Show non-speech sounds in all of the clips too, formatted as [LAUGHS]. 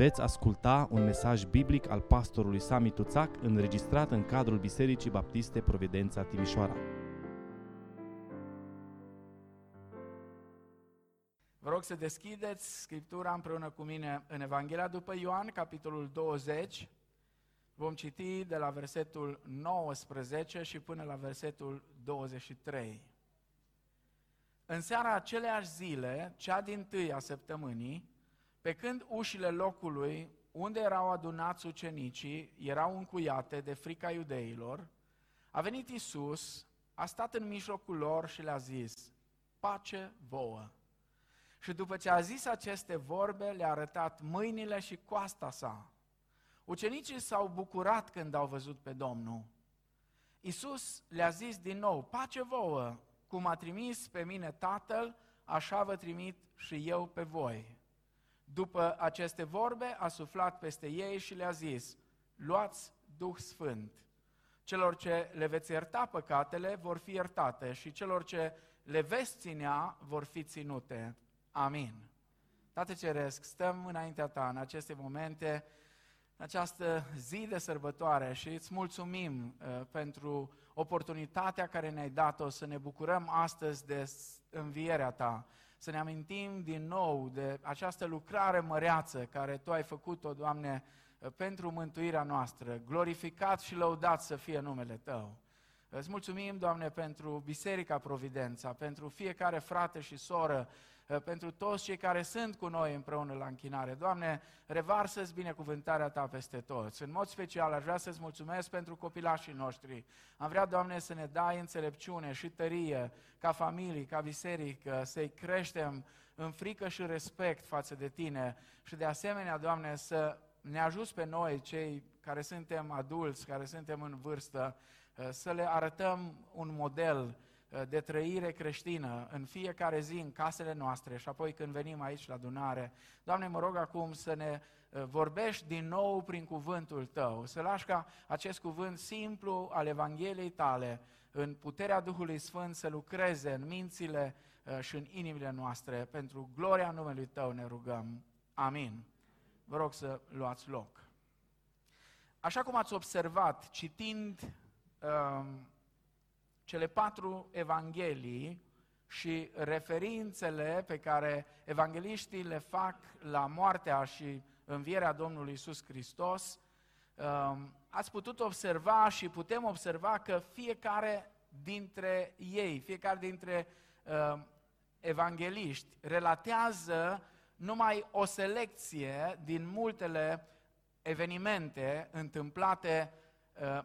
Veți asculta un mesaj biblic al pastorului Sami Tuțac înregistrat în cadrul Bisericii Baptiste Providența Timișoara. Vă rog să deschideți Scriptura împreună cu mine în Evanghelia după Ioan, capitolul 20. Vom citi de la versetul 19 și până la versetul 23. În seara aceleași zile, cea din tâi a săptămânii, pe când ușile locului unde erau adunați ucenicii erau încuiate de frica iudeilor, a venit Isus, a stat în mijlocul lor și le-a zis, pace vouă. Și după ce a zis aceste vorbe, le-a arătat mâinile și coasta sa. Ucenicii s-au bucurat când au văzut pe Domnul. Isus le-a zis din nou, pace vouă, cum a trimis pe mine Tatăl, așa vă trimit și eu pe voi. După aceste vorbe, a suflat peste ei și le-a zis, luați Duh Sfânt. Celor ce le veți ierta păcatele vor fi iertate și celor ce le veți ținea vor fi ținute. Amin. Tată Ceresc, stăm înaintea Ta în aceste momente, în această zi de sărbătoare și îți mulțumim uh, pentru oportunitatea care ne-ai dat-o să ne bucurăm astăzi de învierea Ta, să ne amintim din nou de această lucrare măreață care Tu ai făcut-o, Doamne, pentru mântuirea noastră. Glorificat și lăudat să fie numele Tău. Îți mulțumim, Doamne, pentru Biserica Providența, pentru fiecare frate și soră Eh, pentru toți cei care sunt cu noi împreună la închinare. Doamne, revarsă-ți binecuvântarea Ta peste toți. În mod special aș vrea să-ți mulțumesc pentru copilașii noștri. Am vrea, Doamne, să ne dai înțelepciune și tărie ca familie, ca biserică, să-i creștem în frică și respect față de Tine și de asemenea, Doamne, să ne ajuți pe noi, cei care suntem adulți, care suntem în vârstă, eh, să le arătăm un model Uh, de trăire creștină în fiecare zi în casele noastre și apoi când venim aici la adunare. Doamne, mă rog acum să ne uh, vorbești din nou prin cuvântul Tău, să lași ca acest cuvânt simplu al Evangheliei Tale, în puterea Duhului Sfânt să lucreze în mințile uh, și în inimile noastre. Pentru gloria numelui Tău ne rugăm. Amin. Vă rog să luați loc. Așa cum ați observat, citind uh, cele patru evanghelii și referințele pe care evangeliștii le fac la moartea și învierea Domnului Isus Hristos, um, ați putut observa și putem observa că fiecare dintre ei, fiecare dintre um, evangeliști relatează numai o selecție din multele evenimente întâmplate Uh,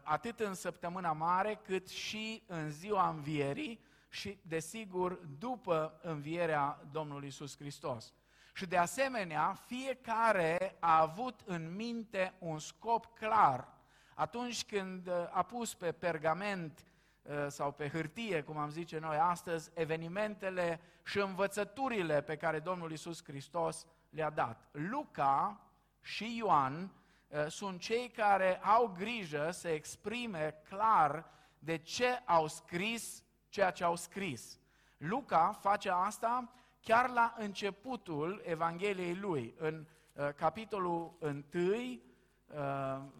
atât în săptămâna mare, cât și în ziua învierii și, desigur, după învierea Domnului Isus Hristos. Și de asemenea, fiecare a avut în minte un scop clar atunci când uh, a pus pe pergament uh, sau pe hârtie, cum am zice noi astăzi, evenimentele și învățăturile pe care Domnul Isus Hristos le-a dat. Luca și Ioan Eh, sunt cei care au grijă să exprime clar de ce au scris ceea ce au scris. Luca face asta chiar la începutul Evangheliei lui, în uh, capitolul 1, uh,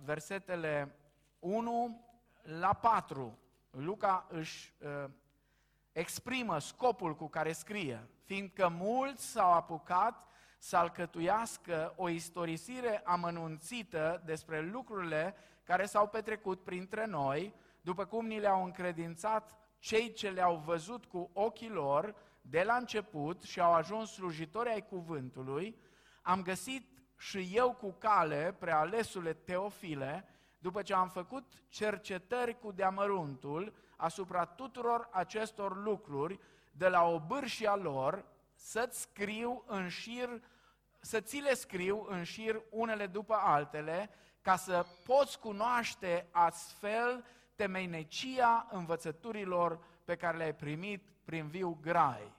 versetele 1 la 4. Luca își uh, exprimă scopul cu care scrie, fiindcă mulți s-au apucat să alcătuiască o istorisire amănunțită despre lucrurile care s-au petrecut printre noi, după cum ni le-au încredințat cei ce le-au văzut cu ochii lor de la început și au ajuns slujitori ai cuvântului, am găsit și eu cu cale, prealesule Teofile, după ce am făcut cercetări cu deamăruntul asupra tuturor acestor lucruri, de la obârșia lor, să-ți scriu în șir să ți le scriu în șir unele după altele, ca să poți cunoaște astfel temeinecia învățăturilor pe care le-ai primit prin viu grai.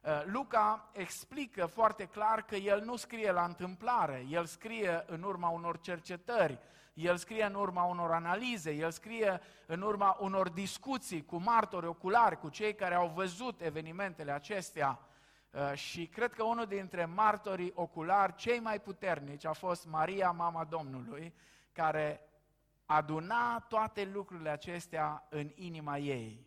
Uh, Luca explică foarte clar că el nu scrie la întâmplare, el scrie în urma unor cercetări, el scrie în urma unor analize, el scrie în urma unor discuții cu martori oculari, cu cei care au văzut evenimentele acestea Uh, și cred că unul dintre martorii oculari cei mai puternici a fost Maria, mama Domnului, care aduna toate lucrurile acestea în inima ei.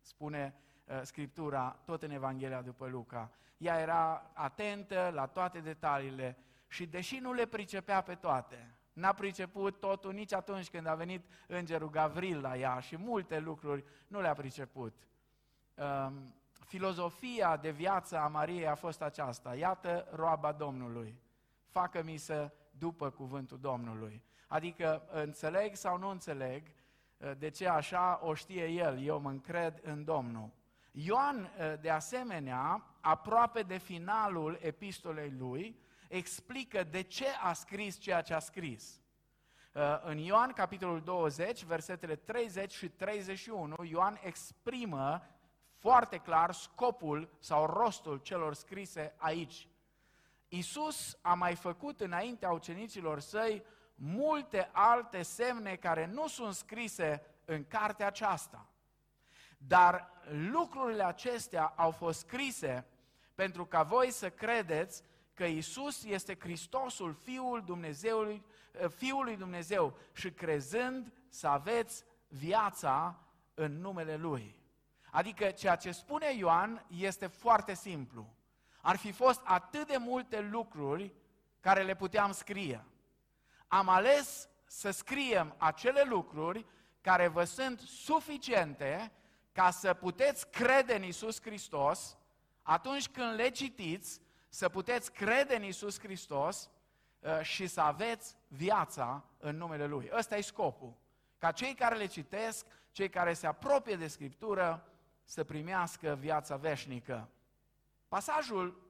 Spune uh, Scriptura, tot în Evanghelia după Luca. Ea era atentă la toate detaliile și deși nu le pricepea pe toate, n-a priceput totul nici atunci când a venit îngerul Gavril la ea și multe lucruri nu le-a priceput. Um, filozofia de viață a Mariei a fost aceasta. Iată roaba Domnului. Facă-mi să după cuvântul Domnului. Adică înțeleg sau nu înțeleg, uh, de ce așa o știe el, eu mă încred în Domnul. Ioan, uh, de asemenea, aproape de finalul epistolei lui, explică de ce a scris ceea ce a scris. Uh, în Ioan, capitolul 20, versetele 30 și 31, Ioan exprimă foarte clar scopul sau rostul celor scrise aici. Isus a mai făcut înaintea ucenicilor săi multe alte semne care nu sunt scrise în cartea aceasta. Dar lucrurile acestea au fost scrise pentru ca voi să credeți că Isus este Hristosul, Fiul Dumnezeului, Fiul lui Dumnezeu și crezând să aveți viața în numele Lui. Adică ceea ce spune Ioan este foarte simplu. Ar fi fost atât de multe lucruri care le puteam scrie. Am ales să scriem acele lucruri care vă sunt suficiente ca să puteți crede în Isus Hristos atunci când le citiți, să puteți crede în Isus Hristos uh, și să aveți viața în numele Lui. Ăsta e scopul. Ca cei care le citesc, cei care se apropie de Scriptură, să primească viața veșnică. Pasajul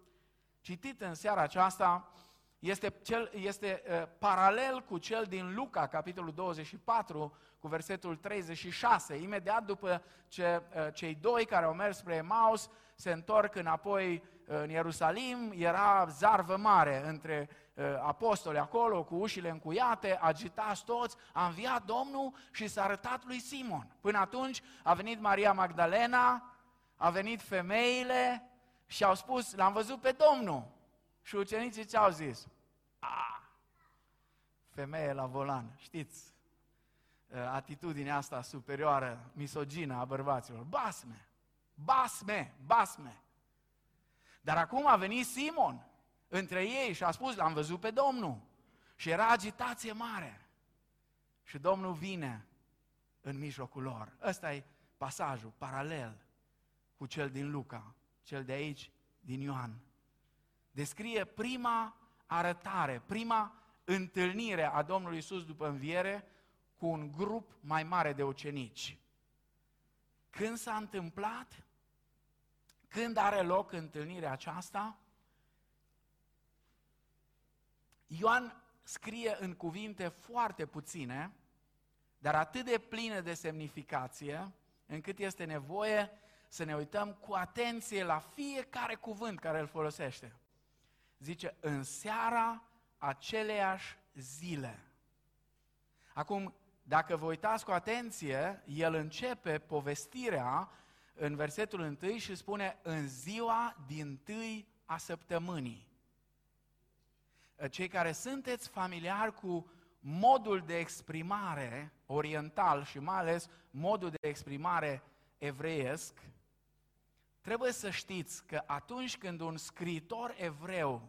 citit în seara aceasta este, cel, este uh, paralel cu cel din Luca, capitolul 24, cu versetul 36. Imediat după ce uh, cei doi care au mers spre Emaus se întorc înapoi uh, în Ierusalim, era zarvă mare între uh, apostoli acolo, cu ușile încuiate, agitați toți, a înviat Domnul și s-a arătat lui Simon. Până atunci a venit Maria Magdalena, a venit femeile și au spus, l-am văzut pe Domnul. Și ucenicii ce au zis? A, femeie la volan, știți, uh, atitudinea asta superioară, misogină a bărbaților. Basme, basme, basme. Dar acum a venit Simon între ei și a spus, l-am văzut pe Domnul. Și era agitație mare. Și Domnul vine în mijlocul lor. Ăsta e pasajul paralel cu cel din Luca, cel de aici, din Ioan. Descrie prima arătare, prima întâlnire a Domnului Isus după înviere cu un grup mai mare de ucenici. Când s-a întâmplat? Când are loc întâlnirea aceasta? Ioan scrie în cuvinte foarte puține, dar atât de pline de semnificație, încât este nevoie să ne uităm cu atenție la fiecare cuvânt care îl folosește. Zice, în seara aceleiași zile. Acum, dacă vă uitați cu atenție, el începe povestirea în versetul 1 și spune în ziua din tâi a săptămânii. Cei care sunteți familiari cu modul de exprimare oriental și mai ales modul de exprimare evreiesc, trebuie să știți că atunci când un scriitor evreu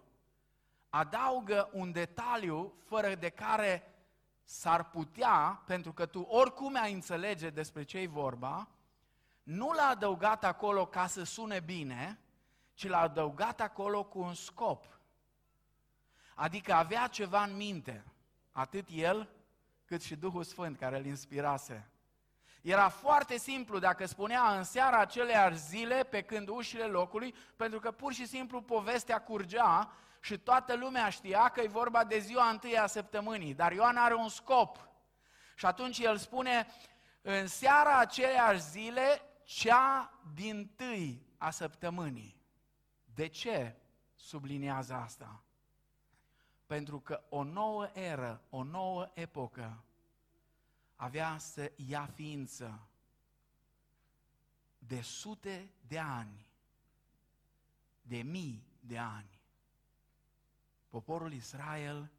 adaugă un detaliu fără de care s-ar putea, pentru că tu oricum ai înțelege despre ce e vorba, nu l-a adăugat acolo ca să sune bine, ci l-a adăugat acolo cu un scop. Adică avea ceva în minte, atât el, cât și Duhul Sfânt care îl inspirase. Era foarte simplu dacă spunea în seara aceleași zile, pe când ușile locului, pentru că pur și simplu povestea curgea și toată lumea știa că e vorba de ziua întâi a săptămânii. Dar Ioan are un scop. Și atunci el spune, în seara aceleași zile, cea din tâi a săptămânii. De ce subliniază asta? Pentru că o nouă eră, o nouă epocă avea să ia ființă de sute de ani de mii de ani. Poporul Israel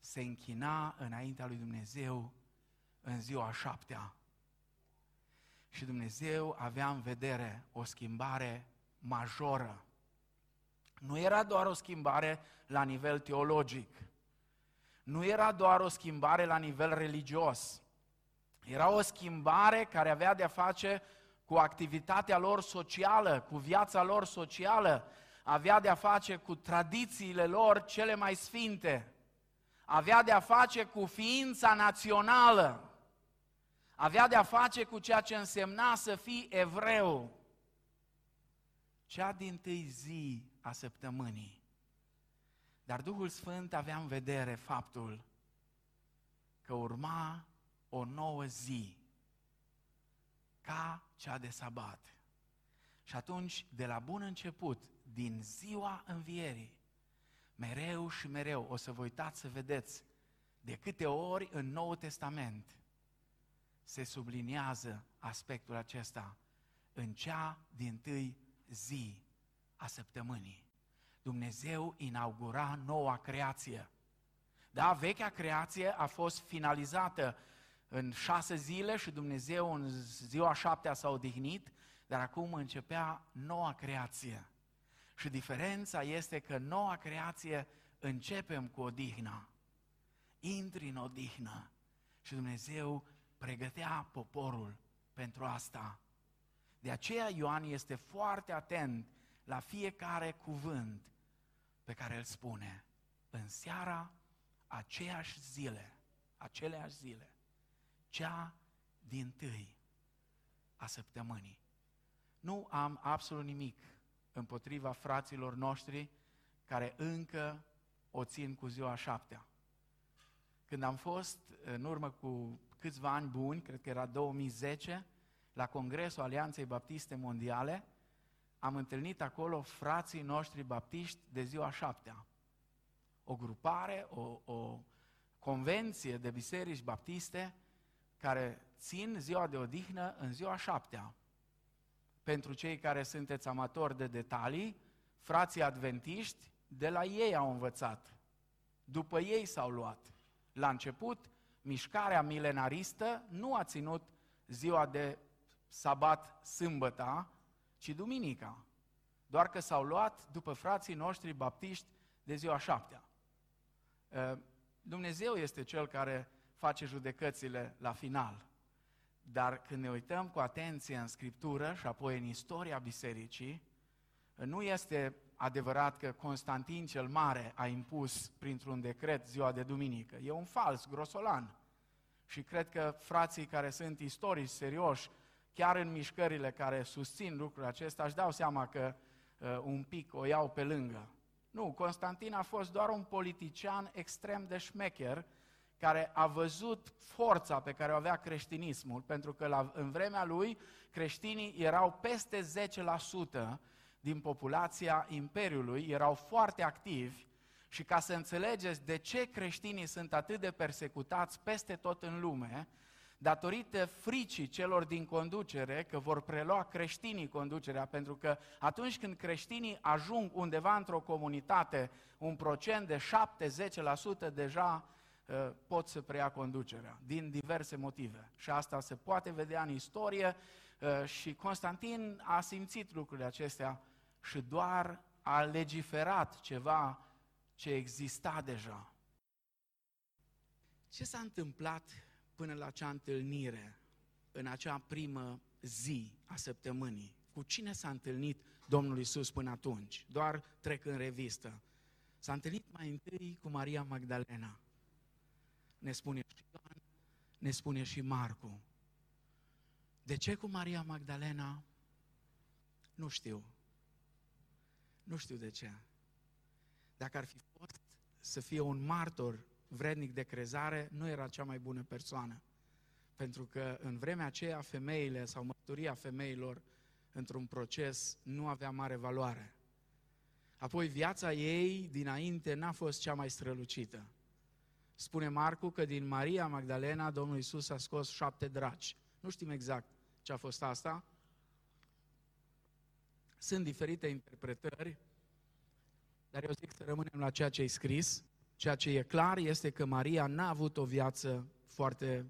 se închina înaintea lui Dumnezeu în ziua șaptea. Și Dumnezeu avea în vedere o schimbare majoră. Nu era doar o schimbare la nivel teologic, nu era doar o schimbare la nivel religios, era o schimbare care avea de-a face cu activitatea lor socială, cu viața lor socială, avea de-a face cu tradițiile lor cele mai sfinte, avea de-a face cu ființa națională, avea de-a face cu ceea ce însemna să fii evreu. Cea din tâi zi a săptămânii. Dar Duhul Sfânt avea în vedere faptul că urma o nouă zi ca cea de sabat. Și atunci, de la bun început, din ziua învierii, mereu și mereu o să vă uitați să vedeți de câte ori în Noul Testament se subliniază aspectul acesta în cea din tâi zi a săptămânii. Dumnezeu inaugura noua creație. Da, vechea creație a fost finalizată în șase zile și Dumnezeu în ziua șaptea s-a odihnit, dar acum începea noua creație. Și diferența este că noua creație începem cu odihna. Intri în odihnă și Dumnezeu pregătea poporul pentru asta. De aceea Ioan este foarte atent la fiecare cuvânt pe care îl spune. În seara aceeași zile, aceleași zile, cea din tâi a săptămânii. Nu am absolut nimic împotriva fraților noștri care încă o țin cu ziua șaptea. Când am fost în urmă cu câțiva ani buni, cred că era 2010, la Congresul Alianței Baptiste Mondiale, am întâlnit acolo frații noștri baptiști de ziua șaptea. O grupare, o, o convenție de biserici baptiste care țin ziua de odihnă în ziua șaptea. Pentru cei care sunteți amatori de detalii, frații adventiști de la ei au învățat. După ei s-au luat. La început, mișcarea milenaristă nu a ținut ziua de sabat sâmbăta, ci duminica. Doar că s-au luat după frații noștri baptiști de ziua șaptea. Ă, Dumnezeu este Cel care face judecățile la final. Dar când ne uităm cu atenție în Scriptură și apoi în istoria bisericii, nu este adevărat că Constantin cel Mare a impus printr-un decret ziua de duminică. E un fals, grosolan. Și cred că frații care sunt istorici, serioși, chiar în mișcările care susțin lucrul acesta, își dau seama că uh, un pic o iau pe lângă. Nu, Constantin a fost doar un politician extrem de șmecher, care a văzut forța pe care o avea creștinismul, pentru că la, în vremea lui creștinii erau peste 10% din populația Imperiului, erau foarte activi și ca să înțelegeți de ce creștinii sunt atât de persecutați peste tot în lume, datorită fricii celor din conducere că vor prelua creștinii conducerea, pentru că atunci când creștinii ajung undeva într-o comunitate, un procent de 7-10% deja uh, pot să preia conducerea, din diverse motive. Și asta se poate vedea în istorie uh, și Constantin a simțit lucrurile acestea și doar a legiferat ceva ce exista deja. Ce s-a întâmplat până la acea întâlnire, în acea primă zi a săptămânii? Cu cine s-a întâlnit Domnul Isus până atunci? Doar trec în revistă. S-a întâlnit mai întâi cu Maria Magdalena. Ne spune și Ioan, ne spune și Marcu. De ce cu Maria Magdalena? Nu știu. Nu știu de ce. Dacă ar fi fost să fie un martor vrednic de crezare, nu era cea mai bună persoană. Pentru că în vremea aceea femeile sau mărturia femeilor într-un proces nu avea mare valoare. Apoi viața ei dinainte n-a fost cea mai strălucită. Spune Marcu că din Maria Magdalena Domnul Isus a scos șapte draci. Nu știm exact ce a fost asta. Sunt diferite interpretări dar eu zic să rămânem la ceea ce e scris. Ceea ce e clar este că Maria n-a avut o viață foarte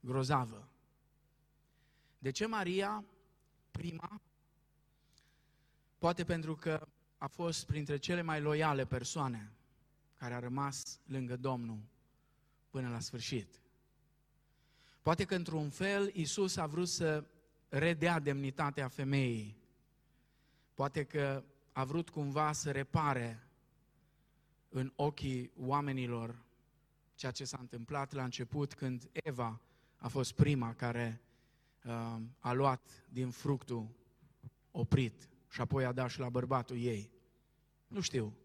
grozavă. De ce Maria, prima? Poate pentru că a fost printre cele mai loiale persoane care a rămas lângă Domnul până la sfârșit. Poate că într-un fel Isus a vrut să redea demnitatea femeii. Poate că a vrut cumva să repare în ochii oamenilor ceea ce s-a întâmplat la început când Eva a fost prima care uh, a luat din fructul oprit și apoi a dat și la bărbatul ei. Nu știu.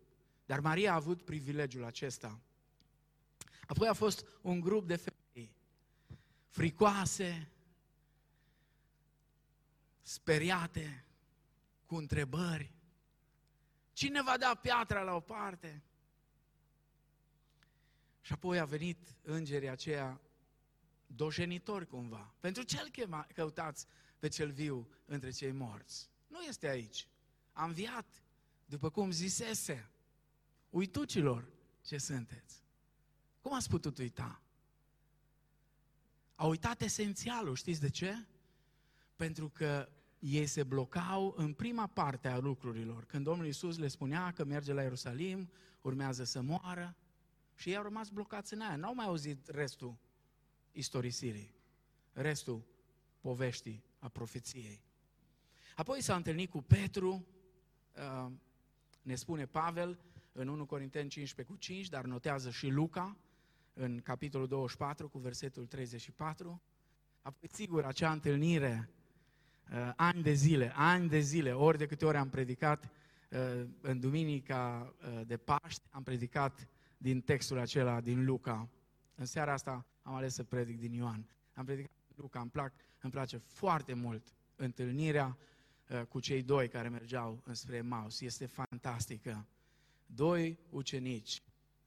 Dar Maria a avut privilegiul acesta. Apoi a fost un grup de femei fricoase, speriate, cu întrebări. Cine va da piatra la o parte? Și apoi a venit îngerii aceia dojenitori cumva. Pentru ce îl căutați pe cel viu între cei morți? Nu este aici. A înviat, după cum zisese. Uitucilor ce sunteți. Cum ați putut uita? Au uitat esențialul, știți de ce? Pentru că ei se blocau în prima parte a lucrurilor. Când Domnul Iisus le spunea că merge la Ierusalim, urmează să moară, și ei au rămas blocați în aia. N-au mai auzit restul istorisirii, restul poveștii a profeției. Apoi s-a întâlnit cu Petru, uh, ne spune Pavel în 1 Corinteni 15 cu 5, dar notează și Luca în capitolul 24 cu versetul 34. Apoi, sigur, acea întâlnire, uh, ani de zile, ani de zile, ori de câte ori am predicat uh, în duminica de Paști, am predicat din textul acela din Luca. În seara asta am ales să predic din Ioan. Am predicat din Luca, îmi, plac, îmi place foarte mult întâlnirea uh, cu cei doi care mergeau înspre Maus. Este fantastică. Doi ucenici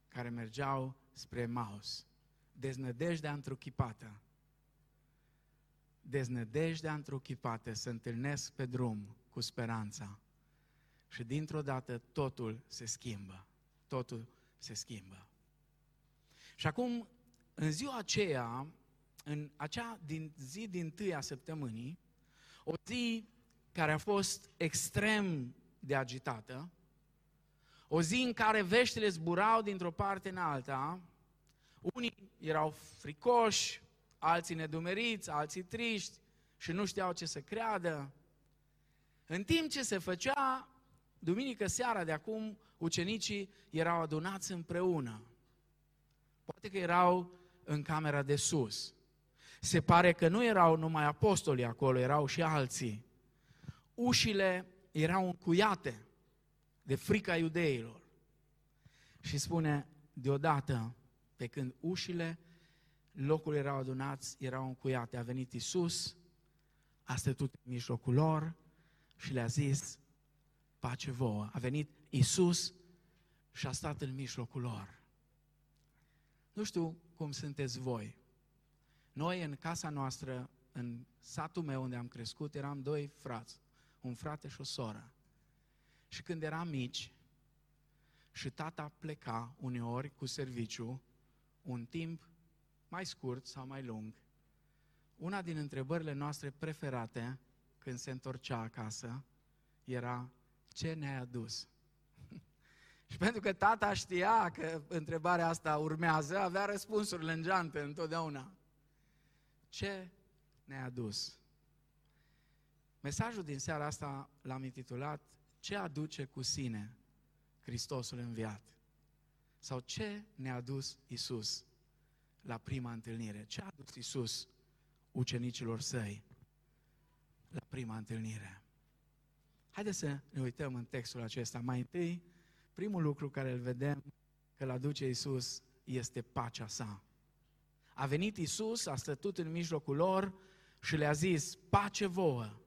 care mergeau spre Maus. Deznădejdea întruchipată. Deznădejdea întruchipată să întâlnesc pe drum cu speranța. Și dintr-o dată totul se schimbă. Totul se schimbă. Și acum, în ziua aceea, în acea din zi din tâia săptămânii, o zi care a fost extrem de agitată, o zi în care veștile zburau dintr-o parte în alta, unii erau fricoși, alții nedumeriți, alții triști și nu știau ce să creadă. În timp ce se făcea, duminică seara de acum, ucenicii erau adunați împreună. Poate că erau în camera de sus. Se pare că nu erau numai apostolii acolo, erau și alții. Ușile erau încuiate de frica iudeilor. Și spune, deodată, pe când ușile locul erau adunați, erau încuiate, a venit Isus, a stătut în mijlocul lor și le-a zis, pace vouă. A venit Isus și a stat în mijlocul lor. Nu știu cum sunteți voi. Noi în casa noastră, în satul meu unde am crescut, eram doi frați, un frate și o soră. Și când eram mici și tata pleca uneori cu serviciu, un timp mai scurt sau mai lung, una din întrebările noastre preferate când se întorcea acasă era ce ne-ai adus? [LAUGHS] Și pentru că tata știa că întrebarea asta urmează, avea răspunsurile în geante întotdeauna. Ce ne-ai adus? Mesajul din seara asta l-am intitulat Ce aduce cu sine Hristosul înviat? Sau ce ne-a adus Isus la prima întâlnire? Ce a adus Isus ucenicilor săi la prima întâlnire? Haideți să ne uităm în textul acesta. Mai întâi, primul lucru care îl vedem că îl aduce Isus este pacea sa. A venit Isus, a stătut în mijlocul lor și le-a zis, pace vouă.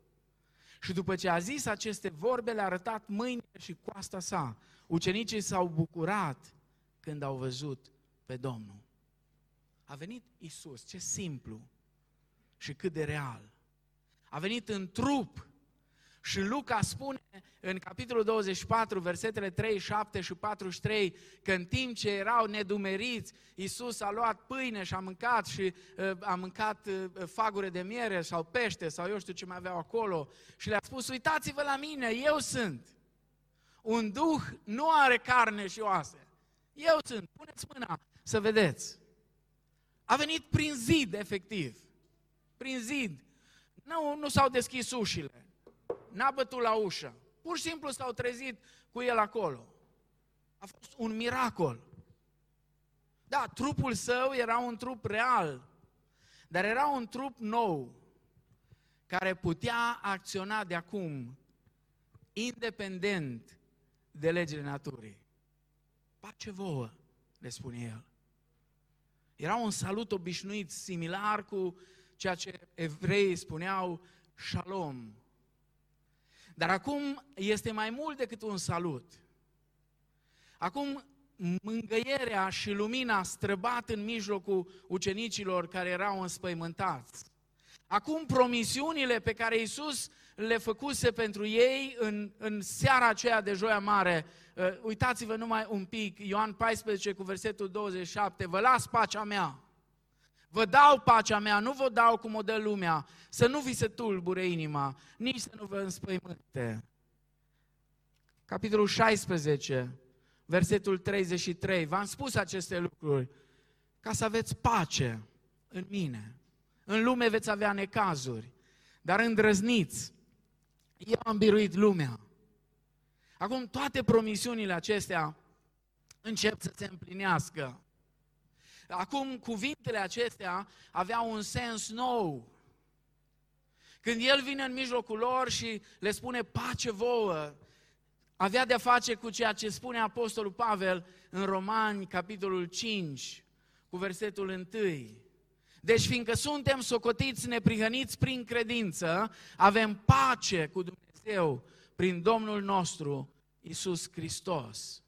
Și după ce a zis aceste vorbe, le-a arătat mâinile și coasta sa. Ucenicii s-au bucurat când au văzut pe Domnul. A venit Isus, ce simplu și cât de real. A venit în trup Și Luca spune în capitolul 24, versetele 3, 7 și 43, că în timp ce erau nedumeriți, Iisus a luat pâine și a mâncat și uh, a mâncat uh, fagure de miere sau pește sau eu știu ce mai aveau acolo și le-a spus, uitați-vă la mine, eu sunt. Un duh nu are carne și oase. Eu sunt, puneți mâna să vedeți. A venit prin zid, efectiv. Prin zid. Nu, nu s-au deschis ușile n-a bătut la ușă. Pur și simplu s-au trezit cu el acolo. A fost un miracol. Da, trupul său era un trup real, dar era un trup nou, care putea acționa de acum, independent de legile naturii. Pace vouă, le spune el. Era un salut obișnuit, similar cu ceea ce evreii spuneau shalom, dar acum este mai mult decât un salut. Acum mângăierea și lumina străbat în mijlocul ucenicilor care erau înspăimântați. Acum promisiunile pe care Iisus le făcuse pentru ei în, în seara aceea de Joia Mare, uh, uitați-vă numai un pic, Ioan 14 cu versetul 27, vă las pacea mea. Vă dau pacea mea, nu vă dau cum o dă lumea, să nu vi se tulbure inima, nici să nu vă înspăimânte. Capitolul 16, versetul 33. V-am spus aceste lucruri ca să aveți pace în mine. În lume veți avea necazuri, dar îndrăzniți. Eu am biruit lumea. Acum toate promisiunile acestea încep să se împlinească. Acum, cuvintele acestea aveau un sens nou. Când El vine în mijlocul lor și le spune pace vouă, avea de-a face cu ceea ce spune Apostolul Pavel în Romani, capitolul 5, cu versetul 1. Deci, fiindcă suntem socotiți neprihăniți prin credință, avem pace cu Dumnezeu prin Domnul nostru, Isus Hristos.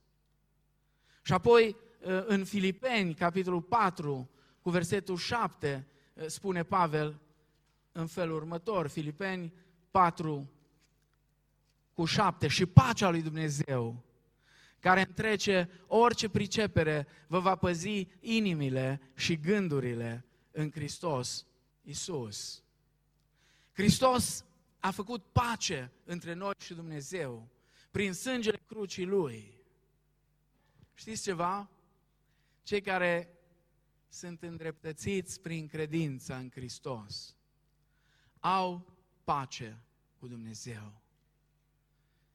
Și apoi, Uh, în Filipeni, capitolul 4, cu versetul 7, uh, spune Pavel în felul următor, Filipeni 4, cu 7, și pacea lui Dumnezeu, care întrece orice pricepere, vă va păzi inimile și gândurile în Hristos Isus. Hristos a făcut pace între noi și Dumnezeu prin sângele crucii Lui. Știți ceva? Cei care sunt îndreptățiți prin credința în Hristos, au pace cu Dumnezeu.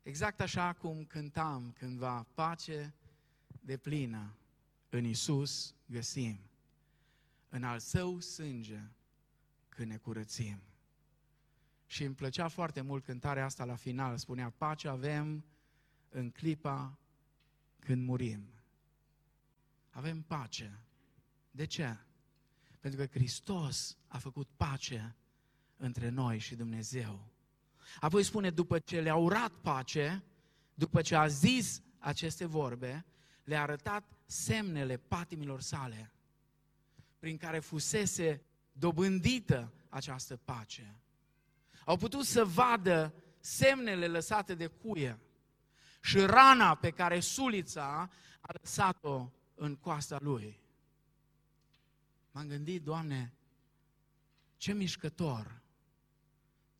Exact așa cum cântam cândva, pace de plină în Isus găsim, în al său sânge când ne curățim. Și îmi plăcea foarte mult cântarea asta la final, spunea, pace avem în clipa când murim avem pace. De ce? Pentru că Hristos a făcut pace între noi și Dumnezeu. Apoi spune, după ce le-a urat pace, după ce a zis aceste vorbe, le-a arătat semnele patimilor sale, prin care fusese dobândită această pace. Au putut să vadă semnele lăsate de cuie și rana pe care sulița a lăsat-o în coasta lui. M-am gândit, Doamne, ce mișcător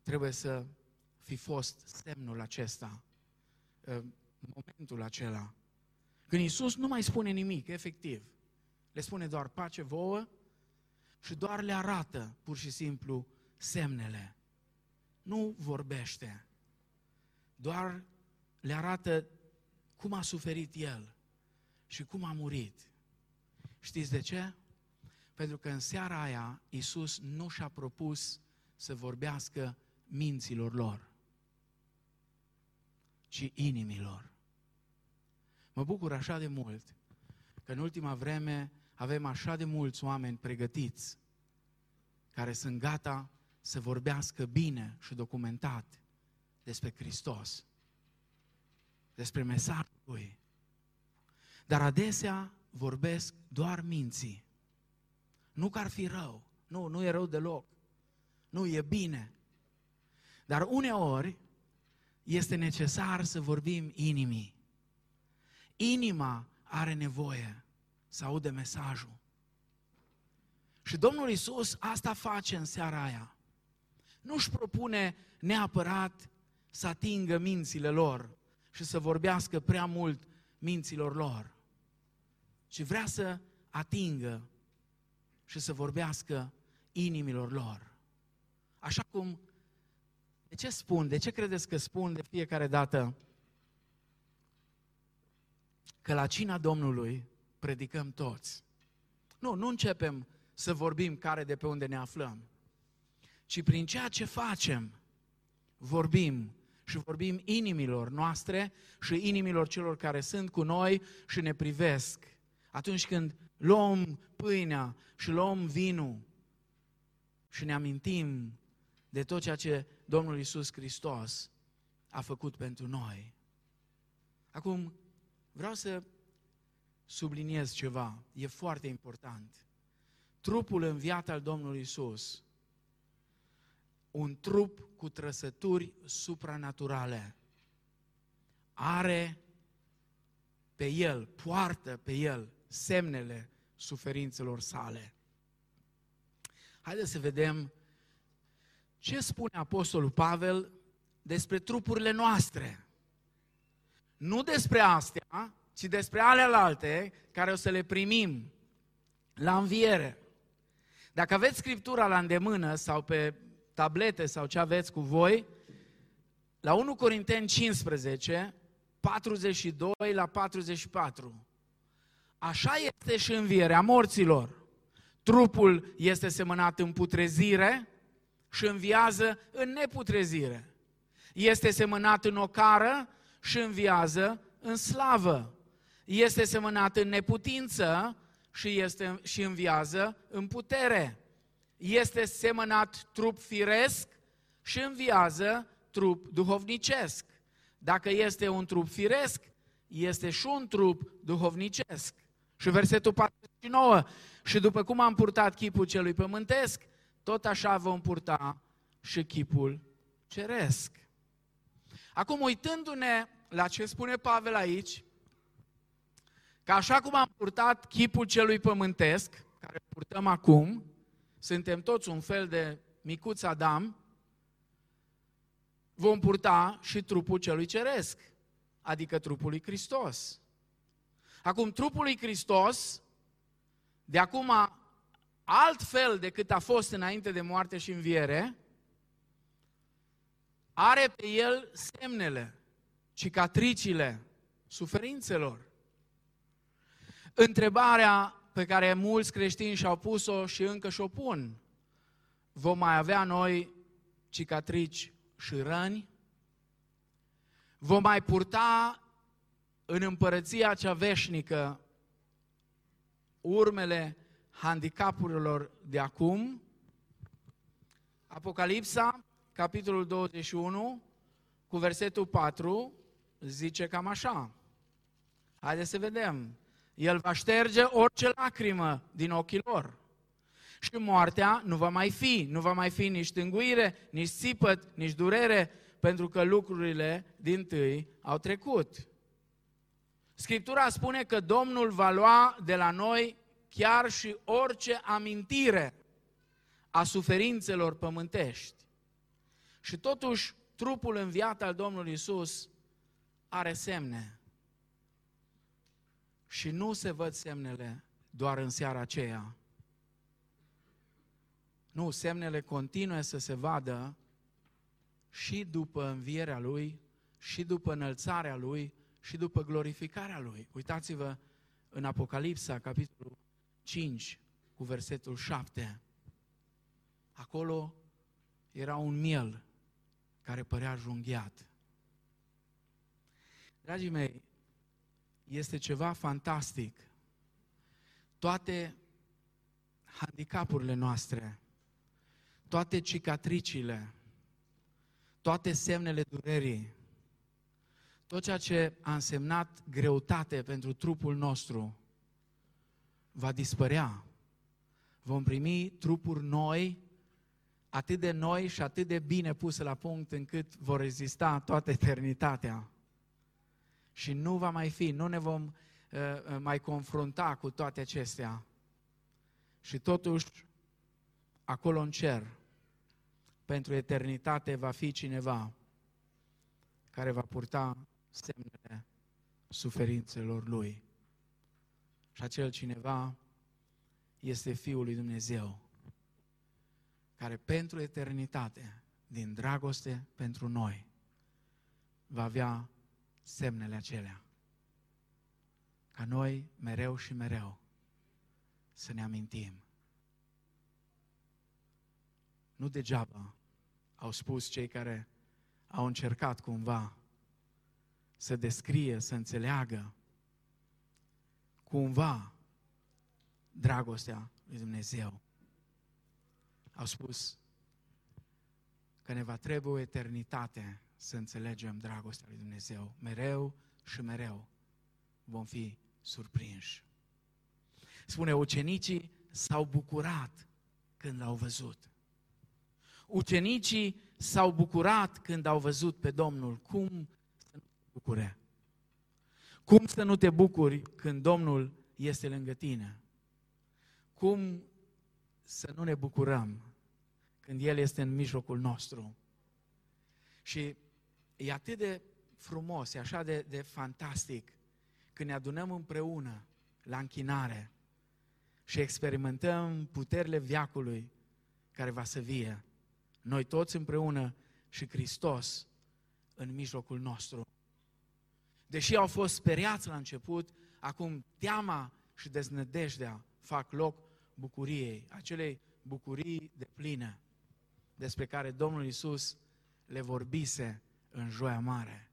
trebuie să fi fost semnul acesta, ă, momentul acela. Când Iisus nu mai spune nimic, efectiv, le spune doar pace vouă și doar le arată pur și simplu semnele. Nu vorbește, doar le arată cum a suferit El și cum a murit. Știți de ce? Pentru că în seara aia Iisus nu și-a propus să vorbească minților lor, ci inimilor. Mă bucur așa de mult că în ultima vreme avem așa de mulți oameni pregătiți care sunt gata să vorbească bine și documentat despre Hristos, despre mesajul Lui. Dar adesea vorbesc doar minții. Nu că ar fi rău. Nu, nu e rău deloc. Nu, e bine. Dar uneori este necesar să vorbim inimii. Inima are nevoie să audă mesajul. Și Domnul Isus asta face în seara aia. Nu își propune neapărat să atingă mințile lor și să vorbească prea mult minților lor, ci vrea să atingă și să vorbească inimilor lor. Așa cum, de ce spun, de ce credeți că spun de fiecare dată că la cina Domnului predicăm toți? Nu, nu începem să vorbim care de pe unde ne aflăm, ci prin ceea ce facem, vorbim și vorbim inimilor noastre și inimilor celor care sunt cu noi și ne privesc. Atunci când luăm pâinea și luăm vinul și ne amintim de tot ceea ce Domnul Isus Hristos a făcut pentru noi. Acum, vreau să subliniez ceva, e foarte important. Trupul înviat al Domnului Isus, un trup cu trăsături supranaturale, are pe el, poartă pe el semnele suferințelor sale. Haideți să vedem ce spune Apostolul Pavel despre trupurile noastre. Nu despre astea, ci despre alealte care o să le primim la înviere. Dacă aveți Scriptura la îndemână sau pe tablete sau ce aveți cu voi, la 1 Corinteni 15, 42 la 44. Așa este și învierea morților. Trupul este semănat în putrezire și înviază în neputrezire. Este semănat în ocară și înviază în slavă. Este semănat în neputință și, este, și înviază în putere. Este semănat trup firesc și înviază trup duhovnicesc. Dacă este un trup firesc, este și un trup duhovnicesc. Și versetul 49, și după cum am purtat chipul celui pământesc, tot așa vom purta și chipul ceresc. Acum, uitându-ne la ce spune Pavel aici, că așa cum am purtat chipul celui pământesc, care purtăm acum, suntem toți un fel de micuț Adam, vom purta și trupul celui ceresc, adică trupul lui Hristos. Acum, trupul lui Hristos, de acum altfel decât a fost înainte de moarte și înviere, are pe el semnele, cicatricile suferințelor. Întrebarea pe care mulți creștini și-au pus-o și încă și-o pun, vom mai avea noi cicatrici și răni? Vom mai purta în împărăția cea veșnică urmele handicapurilor de acum. Apocalipsa, capitolul 21, cu versetul 4, zice cam așa. Haideți să vedem. El va șterge orice lacrimă din ochii lor. Și moartea nu va mai fi, nu va mai fi nici tânguire, nici țipăt, nici durere, pentru că lucrurile din tâi au trecut. Scriptura spune că Domnul va lua de la noi chiar și orice amintire a suferințelor pământești. Și totuși, trupul înviat al Domnului Isus are semne. Și nu se văd semnele doar în seara aceea. Nu, semnele continuă să se vadă și după învierea Lui, și după înălțarea Lui, și după glorificarea Lui. Uitați-vă în Apocalipsa, capitolul 5, cu versetul 7. Acolo era un miel care părea junghiat. Dragii mei, este ceva fantastic. Toate handicapurile noastre, toate cicatricile, toate semnele durerii, tot ceea ce a însemnat greutate pentru trupul nostru va dispărea. Vom primi trupuri noi, atât de noi și atât de bine puse la punct încât vor rezista toată eternitatea. Și nu va mai fi, nu ne vom uh, uh mai confrunta cu toate acestea. Și totuși, acolo în cer, pentru eternitate va fi cineva care va purta semnele suferințelor lui. Și acel cineva este Fiul lui Dumnezeu, care pentru eternitate, din dragoste pentru noi, va avea semnele acelea. Ca noi, mereu și mereu, să ne amintim. Nu degeaba au spus cei care au încercat cumva să descrie, să înțeleagă cumva dragostea lui Dumnezeu. Au spus că ne va trebui o eternitate să înțelegem dragostea lui Dumnezeu. Mereu și mereu vom fi surprinși. Spune, ucenicii s-au bucurat când l-au văzut. Ucenicii s-au bucurat când au văzut pe Domnul. Cum să nu te bucure? Cum să nu te bucuri când Domnul este lângă tine? Cum să nu ne bucurăm când El este în mijlocul nostru? Și e atât de frumos, e așa de, de fantastic când ne adunăm împreună la închinare și experimentăm puterile viacului care va să vie noi toți împreună și Hristos în mijlocul nostru. Deși au fost speriați la început, acum teama și deznădejdea fac loc bucuriei, acelei bucurii de plină despre care Domnul Isus le vorbise în joia mare.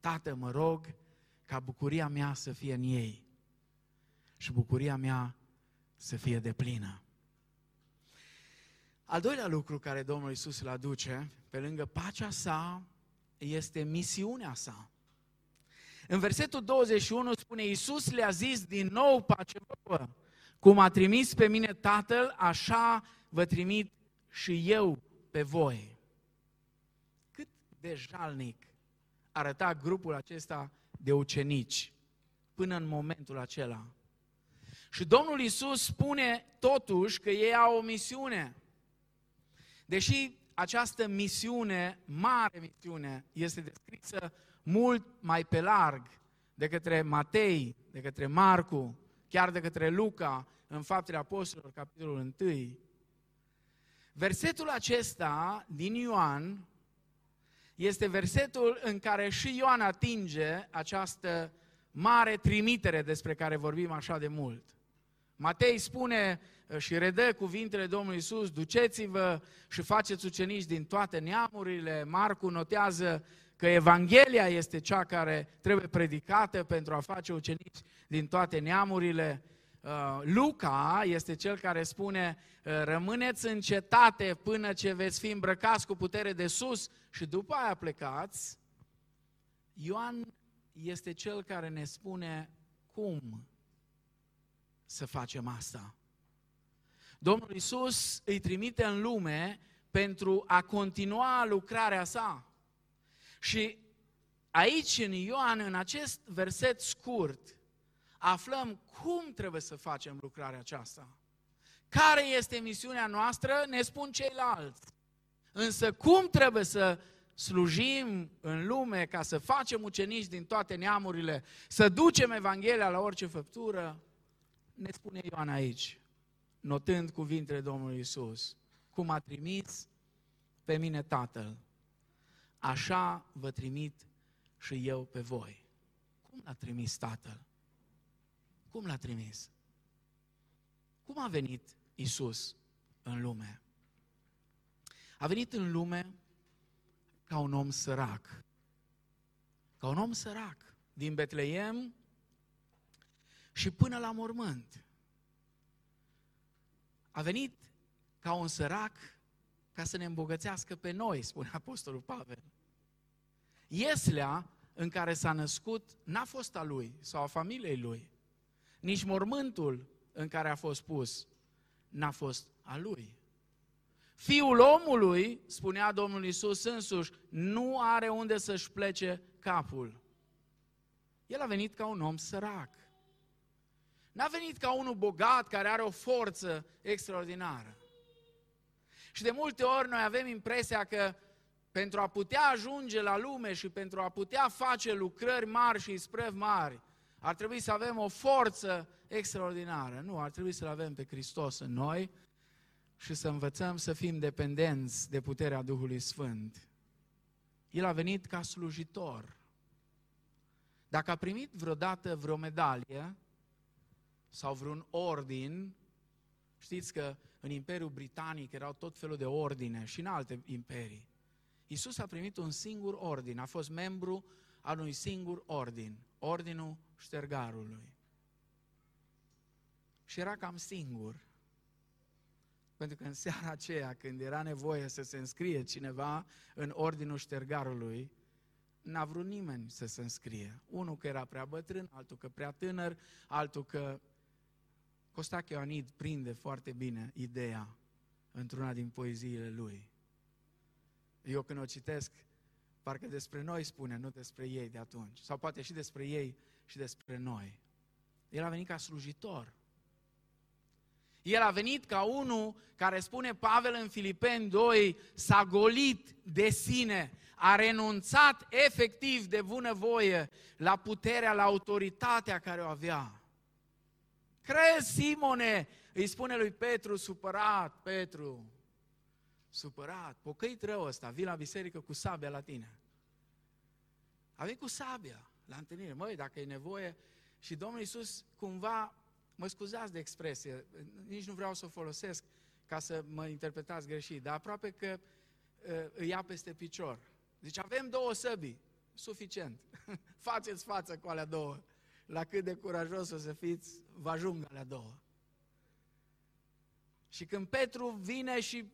Tată, mă rog ca bucuria mea să fie în ei și bucuria mea să fie de plină. Al doilea lucru care Domnul Isus îl aduce, pe lângă pacea sa, este misiunea sa. În versetul 21 spune, Iisus le-a zis din nou pace vouă, cum a trimis pe mine Tatăl, așa vă trimit și eu pe voi. Cât de jalnic arăta grupul acesta de ucenici până în momentul acela. Și Domnul Isus spune totuși că ei au o misiune. Deși această misiune, mare misiune, este descrisă mult mai pe larg de către Matei, de către Marcu, chiar de către Luca, în Faptele Apostolilor, capitolul 1. Versetul acesta din Ioan este versetul în care și Ioan atinge această mare trimitere despre care vorbim așa de mult. Matei spune și redă cuvintele Domnului Isus, duceți-vă și faceți ucenici din toate neamurile. Marcu notează că Evanghelia este cea care trebuie predicată pentru a face ucenici din toate neamurile. Uh, Luca este cel care spune, uh, rămâneți în cetate până ce veți fi îmbrăcați cu putere de sus și după aia plecați. Ioan este cel care ne spune cum să facem asta. Domnul Isus îi trimite în lume pentru a continua lucrarea sa. Și aici, în Ioan, în acest verset scurt, aflăm cum trebuie să facem lucrarea aceasta. Care este misiunea noastră, ne spun ceilalți. Însă cum trebuie să slujim în lume ca să facem ucenici din toate neamurile, să ducem Evanghelia la orice făptură, ne spune Ioan aici notând cuvintele Domnului Isus, cum a trimis pe mine Tatăl, așa vă trimit și eu pe voi. Cum l-a trimis Tatăl? Cum l-a trimis? Cum a venit Isus în lume? A venit în lume ca un om sărac. Ca un om sărac din Betleem și până la mormânt. A venit ca un sărac ca să ne îmbogățească pe noi, spune Apostolul Pavel. Ieslea în care s-a născut n-a fost a lui sau a familiei lui. Nici mormântul în care a fost pus n-a fost a lui. Fiul omului, spunea Domnul Isus însuși, nu are unde să-și plece capul. El a venit ca un om sărac. N-a venit ca unul bogat care are o forță extraordinară. Și de multe ori noi avem impresia că pentru a putea ajunge la lume și pentru a putea face lucrări mari și isprăvi mari, ar trebui să avem o forță extraordinară. Nu, ar trebui să-L avem pe Hristos în noi și să învățăm să fim dependenți de puterea Duhului Sfânt. El a venit ca slujitor. Dacă a primit vreodată vreo medalie sau vreun ordin, știți că în Imperiul Britanic erau tot felul de ordine și în alte imperii. Iisus a primit un singur ordin, a fost membru al unui singur ordin, ordinul ștergarului. Și era cam singur. Pentru că în seara aceea, când era nevoie să se înscrie cineva în ordinul ștergarului, n-a vrut nimeni să se înscrie. Unul că era prea bătrân, altul că prea tânăr, altul că... Costache Ioanid prinde foarte bine ideea într-una din poeziile lui. Eu când o citesc, parcă despre noi spune, nu despre ei de atunci. Sau poate și despre ei și despre noi. El a venit ca slujitor. El a venit ca unul care spune Pavel în Filipeni 2, s-a golit de sine, a renunțat efectiv de bunăvoie la puterea, la autoritatea care o avea. Crezi, Simone, îi spune lui Petru, supărat, Petru, supărat, pocăit rău ăsta, vii la biserică cu sabia la tine. A venit cu sabia la întâlnire. Măi, dacă e nevoie, și Domnul Iisus cumva Mă scuzați de expresie, nici nu vreau să o folosesc ca să mă interpretați greșit, dar aproape că uh, îi ia peste picior. Deci avem două săbii, suficient. [LAUGHS] Faceți față cu alea două. La cât de curajos o să fiți, vă ajung alea două. Și când Petru vine și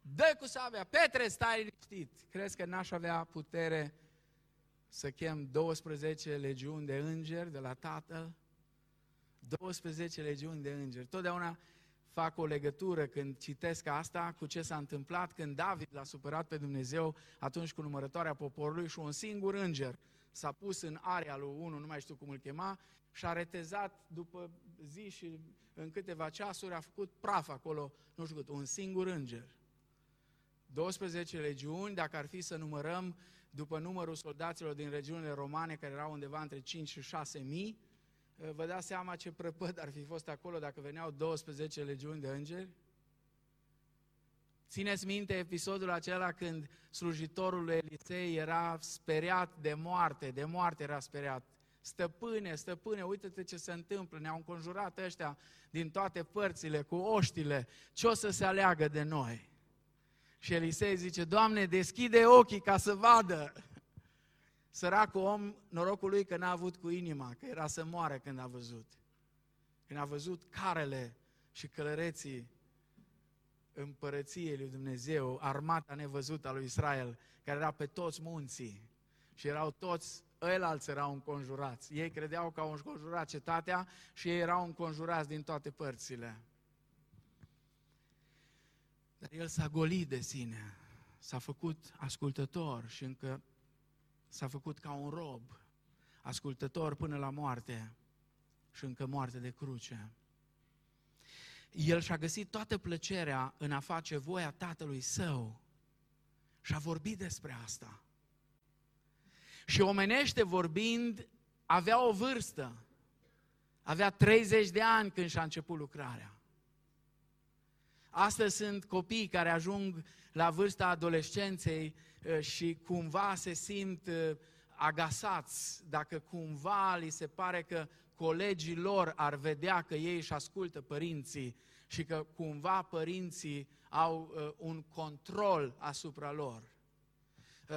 dă cu sabia, Petre, stai liniștit. Crezi că n-aș avea putere să chem 12 legiuni de îngeri de la Tatăl? 12 legiuni de îngeri. Totdeauna fac o legătură când citesc asta cu ce s-a întâmplat când David l-a supărat pe Dumnezeu atunci cu numărătoarea poporului și un singur înger s-a pus în area lui unul, nu mai știu cum îl chema, și a retezat după zi și în câteva ceasuri a făcut praf acolo, nu știu cât, un singur înger. 12 legiuni, dacă ar fi să numărăm după numărul soldaților din regiunile romane, care erau undeva între 5 și 6 mii, Eh, vă dați seama ce prăpăd ar fi fost acolo dacă veneau 12 legiuni de îngeri? Țineți minte episodul acela când slujitorul lui Elisei era speriat de moarte, de moarte era speriat. Stăpâne, stăpâne, uite-te ce se întâmplă, ne-au înconjurat ăștia din toate părțile, cu oștile, ce o să se aleagă de noi? Și Elisei zice, Doamne, deschide ochii ca să vadă. Săracul om, norocul lui că n-a avut cu inima, că era să moară când a văzut. Când a văzut carele și călăreții împărăției lui Dumnezeu, armata nevăzută a lui Israel, care era pe toți munții și erau toți, ăilalți erau înconjurați. Ei credeau că au înconjurat cetatea și ei erau înconjurați din toate părțile. Dar el s-a golit de sine, s-a făcut ascultător și încă s-a făcut ca un rob, ascultător până la moarte și încă moarte de cruce. El și-a găsit toată plăcerea în a face voia tatălui său și a vorbit despre asta. Și omenește vorbind, avea o vârstă. Avea 30 de ani când și-a început lucrarea. Astăzi sunt copii care ajung la vârsta adolescenței uh, și cumva se simt uh, agasați, dacă cumva li se pare că colegii lor ar vedea că ei își ascultă părinții și că cumva părinții au uh, un control asupra lor.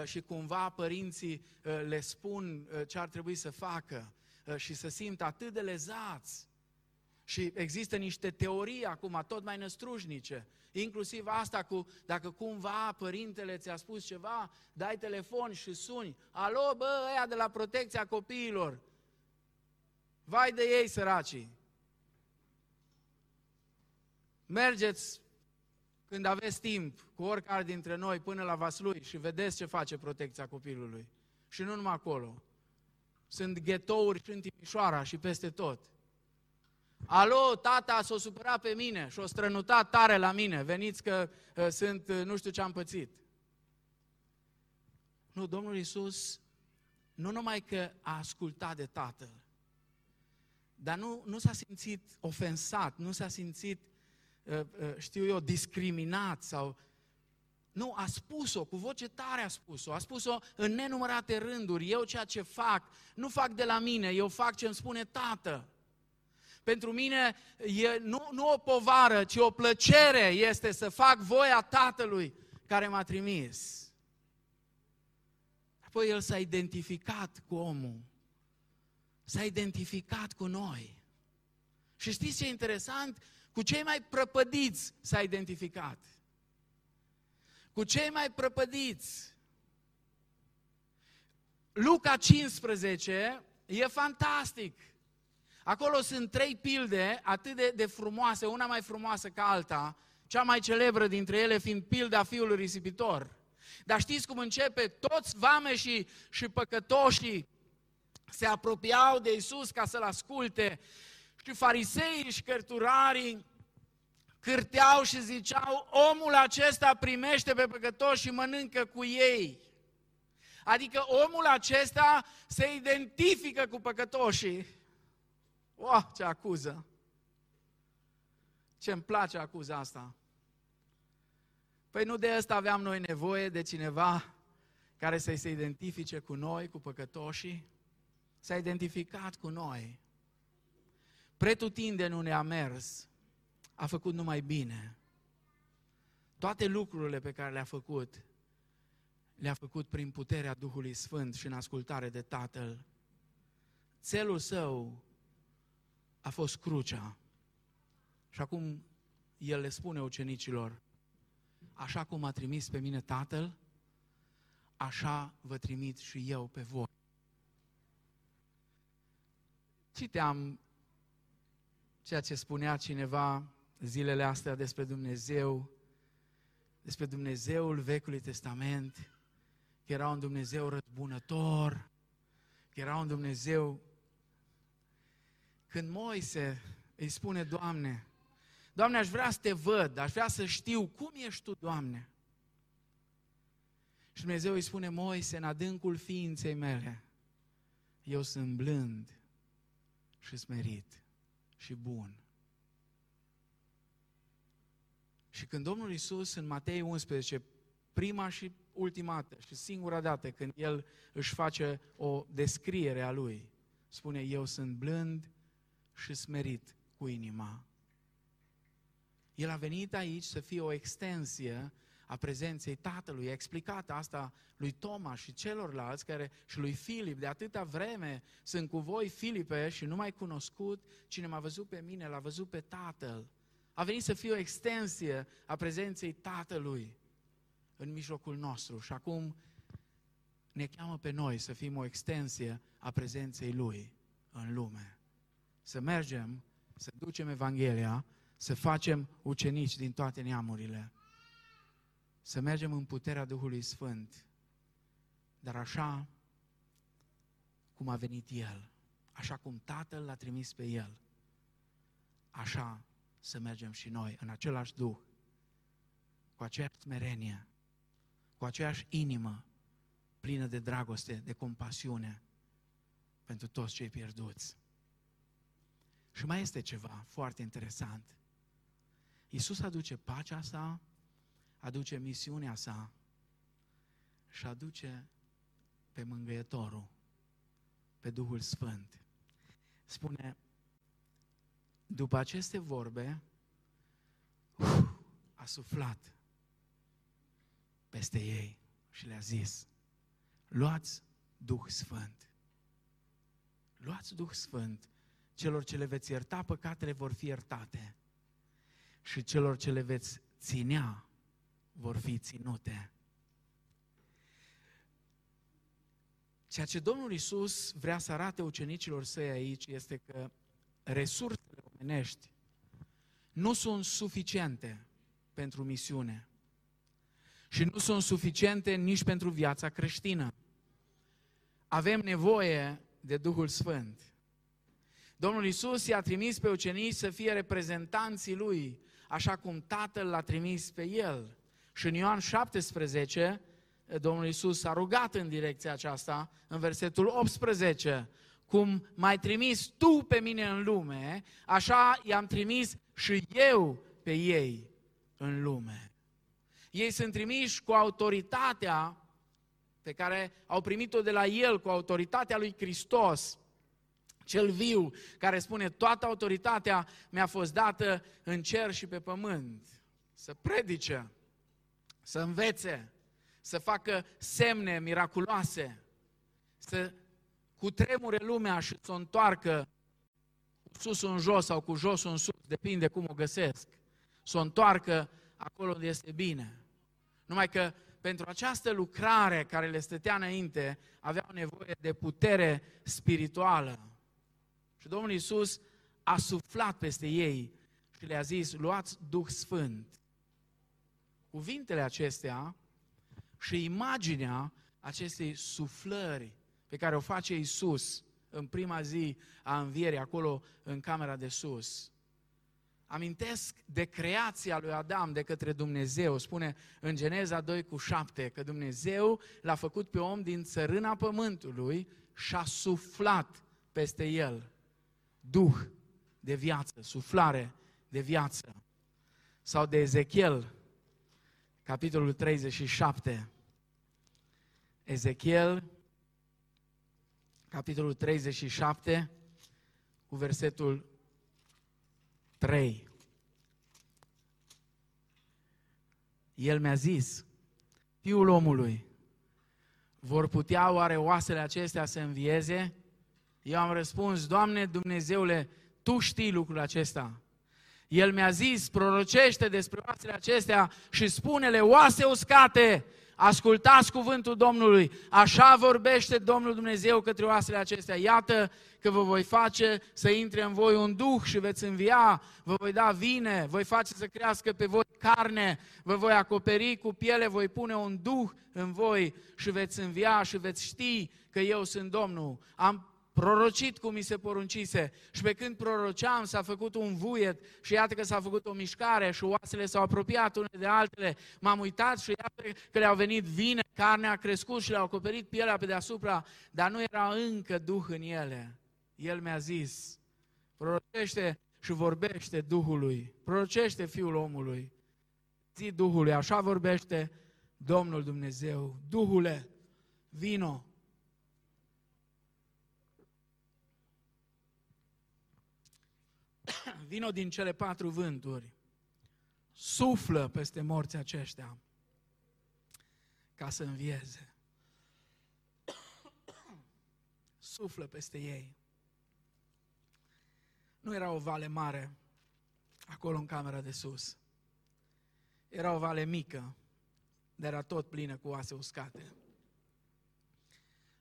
Și cumva părinții le spun ce ar trebui să facă și să simt atât de lezați. Și există niște teorii acum, tot mai năstrușnice, inclusiv asta cu, dacă cumva părintele ți-a spus ceva, dai telefon și suni, alo, bă, ăia de la protecția copiilor, vai de ei săracii, mergeți când aveți timp cu oricare dintre noi până la Vaslui și vedeți ce face protecția copilului. Și nu numai acolo. Sunt ghetouri și în Timișoara și peste tot. Alo, tata s-a supărat pe mine și a strănutat tare la mine. Veniți că uh, sunt, uh, nu știu ce am pățit. Nu, Domnul Iisus nu numai că a ascultat de Tatăl, dar nu, nu s-a simțit ofensat, nu s-a simțit, uh, uh, știu eu, discriminat sau... Nu, a spus-o, cu voce tare a spus-o, a spus-o în nenumărate rânduri. Eu ceea ce fac, nu fac de la mine, eu fac ce îmi spune Tată. Pentru mine e nu, nu o povară, ci o plăcere este să fac voia Tatălui care m-a trimis. Apoi el s-a identificat cu omul. S-a identificat cu noi. Și știți ce e interesant? Cu cei mai prăpădiți s-a identificat. Cu cei mai prăpădiți. Luca 15 e fantastic. Acolo sunt trei pilde atât de, de frumoase, una mai frumoasă ca alta, cea mai celebră dintre ele fiind pilda fiului risipitor. Dar știți cum începe? Toți vameșii și păcătoșii se apropiau de Isus ca să-L asculte și fariseii și cărturarii cârteau și ziceau, omul acesta primește pe păcătoși și mănâncă cu ei. Adică omul acesta se identifică cu păcătoșii. Oh, ce acuză! Ce îmi place acuza asta. Păi nu de asta aveam noi nevoie de cineva care să se identifice cu noi, cu păcătoșii? S-a identificat cu noi. Pretutindeni unde a mers, a făcut numai bine. Toate lucrurile pe care le-a făcut, le-a făcut prin puterea Duhului Sfânt și în ascultare de Tatăl. Țelul său a fost crucea. Și acum el le spune ucenicilor, așa cum a trimis pe mine Tatăl, așa vă trimit și eu pe voi. Citeam ceea ce spunea cineva zilele astea despre Dumnezeu, despre Dumnezeul Vechiului Testament, că era un Dumnezeu răzbunător, că era un Dumnezeu... Când Moise îi spune, Doamne, Doamne, aș vrea să te văd, aș vrea să știu cum ești Tu, Doamne. Și Dumnezeu îi spune, Moise, în adâncul ființei mele, eu sunt blând și smerit și bun. Și când Domnul Iisus în Matei 11, prima și ultima dată și singura dată când El își face o descriere a Lui, spune, eu sunt blând și smerit cu inima. El a venit aici să fie o extensie a prezenței Tatălui. A explicat asta lui Toma și celorlalți care, și lui Filip. De atâta vreme sunt cu voi, Filipe, și nu mai cunoscut. Cine m-a văzut pe mine, l-a văzut pe Tatăl. A venit să fie o extensie a prezenței Tatălui în mijlocul nostru. Și acum ne cheamă pe noi să fim o extensie a prezenței Lui în lume. Să mergem, să ducem Evanghelia, să facem ucenici din toate neamurile, să mergem în puterea Duhului Sfânt, dar așa cum a venit El, așa cum Tatăl l-a trimis pe El, așa să mergem și noi în același Duh, cu aceeași smerenie, cu aceeași inimă plină de dragoste, de compasiune pentru toți cei pierduți. Și mai este ceva foarte interesant. Iisus aduce pacea sa, aduce misiunea sa și aduce pe mângâietorul, pe Duhul Sfânt. Spune, după aceste vorbe, uf, a suflat peste ei și le-a zis, luați Duh Sfânt. Luați Duh Sfânt. Celor ce le veți ierta păcatele vor fi iertate și celor ce le veți ținea vor fi ținute. Ceea ce Domnul Isus vrea să arate ucenicilor săi aici este că resursele omenești nu sunt suficiente pentru misiune. Și nu sunt suficiente nici pentru viața creștină. Avem nevoie de Duhul Sfânt. Domnul Isus i-a trimis pe ucenici să fie reprezentanții Lui, așa cum Tatăl l-a trimis pe El. Și în Ioan 17, Domnul Isus a rugat în direcția aceasta, în versetul 18, cum m-ai trimis tu pe mine în lume, așa i-am trimis și eu pe ei în lume. Ei sunt trimiși cu autoritatea pe care au primit-o de la El, cu autoritatea lui Hristos, cel viu, care spune, toată autoritatea mi-a fost dată în cer și pe pământ. Să predice, să învețe, să facă semne miraculoase, să cutremure lumea și să o întoarcă cu sus în jos sau cu jos în sus, depinde cum o găsesc, să o întoarcă acolo unde este bine. Numai că pentru această lucrare care le stătea înainte, aveau nevoie de putere spirituală. Și Domnul Iisus a suflat peste ei și le-a zis, luați Duh Sfânt. Cuvintele acestea și imaginea acestei suflări pe care o face Iisus în prima zi a învierii, acolo în camera de sus, amintesc de creația lui Adam de către Dumnezeu. Spune în Geneza 2 cu 7 că Dumnezeu l-a făcut pe om din țărâna pământului și a suflat peste el duh de viață, suflare de viață. Sau de Ezechiel, capitolul 37. Ezechiel, capitolul 37, cu versetul 3. El mi-a zis, fiul omului, vor putea oare oasele acestea să învieze? Eu am răspuns, Doamne Dumnezeule, Tu știi lucrul acesta. El mi-a zis, prorocește despre oasele acestea și spune-le, oase uscate, ascultați cuvântul Domnului, așa vorbește Domnul Dumnezeu către oasele acestea. Iată că vă voi face să intre în voi un duh și veți învia, vă voi da vine, voi face să crească pe voi carne, vă voi acoperi cu piele, voi pune un duh în voi și veți învia și veți ști că eu sunt Domnul. Am prorocit cum mi se poruncise și pe când proroceam s-a făcut un vuiet și iată că s-a făcut o mișcare și oasele s-au apropiat unele de altele. M-am uitat și iată că le-au venit vine, carnea a crescut și le-au acoperit pielea pe deasupra, dar nu era încă Duh în ele. El mi-a zis, prorocește și vorbește Duhului, prorocește Fiul omului, zi Duhului, așa vorbește Domnul Dumnezeu, Duhule, vino, vino din cele patru vânturi, suflă peste morții aceștia ca să învieze. Suflă peste ei. Nu era o vale mare acolo în camera de sus. Era o vale mică, dar era tot plină cu oase uscate.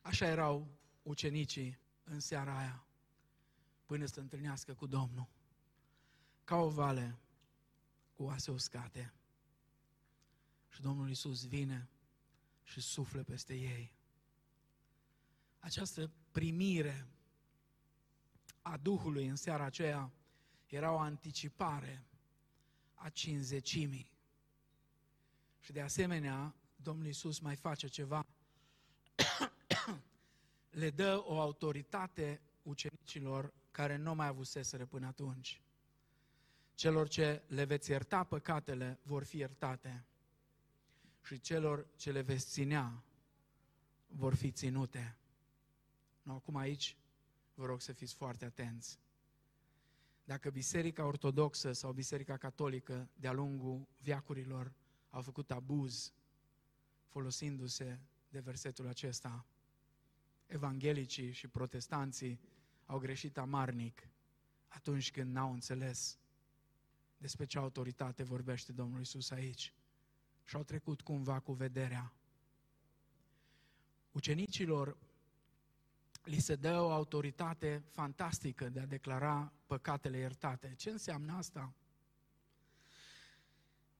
Așa erau ucenicii în seara aia, până să întâlnească cu Domnul ca o vale cu oase uscate. Și Domnul Isus vine și suflă peste ei. Această primire a Duhului în seara aceea era o anticipare a cinzecimii. Și de asemenea, Domnul Isus mai face ceva. [COUGHS] Le dă o autoritate ucenicilor care nu mai avuseseră până atunci. Celor ce le veți ierta păcatele vor fi iertate și celor ce le veți ținea vor fi ținute. Nu, acum aici vă rog să fiți foarte atenți. Dacă Biserica Ortodoxă sau Biserica Catolică de-a lungul viacurilor au făcut abuz folosindu-se de versetul acesta, evanghelicii și protestanții au greșit amarnic atunci când n-au înțeles despre ce autoritate vorbește Domnul Isus aici. Și au trecut cumva cu vederea. Ucenicilor li se dă o autoritate fantastică de a declara păcatele iertate. Ce înseamnă asta?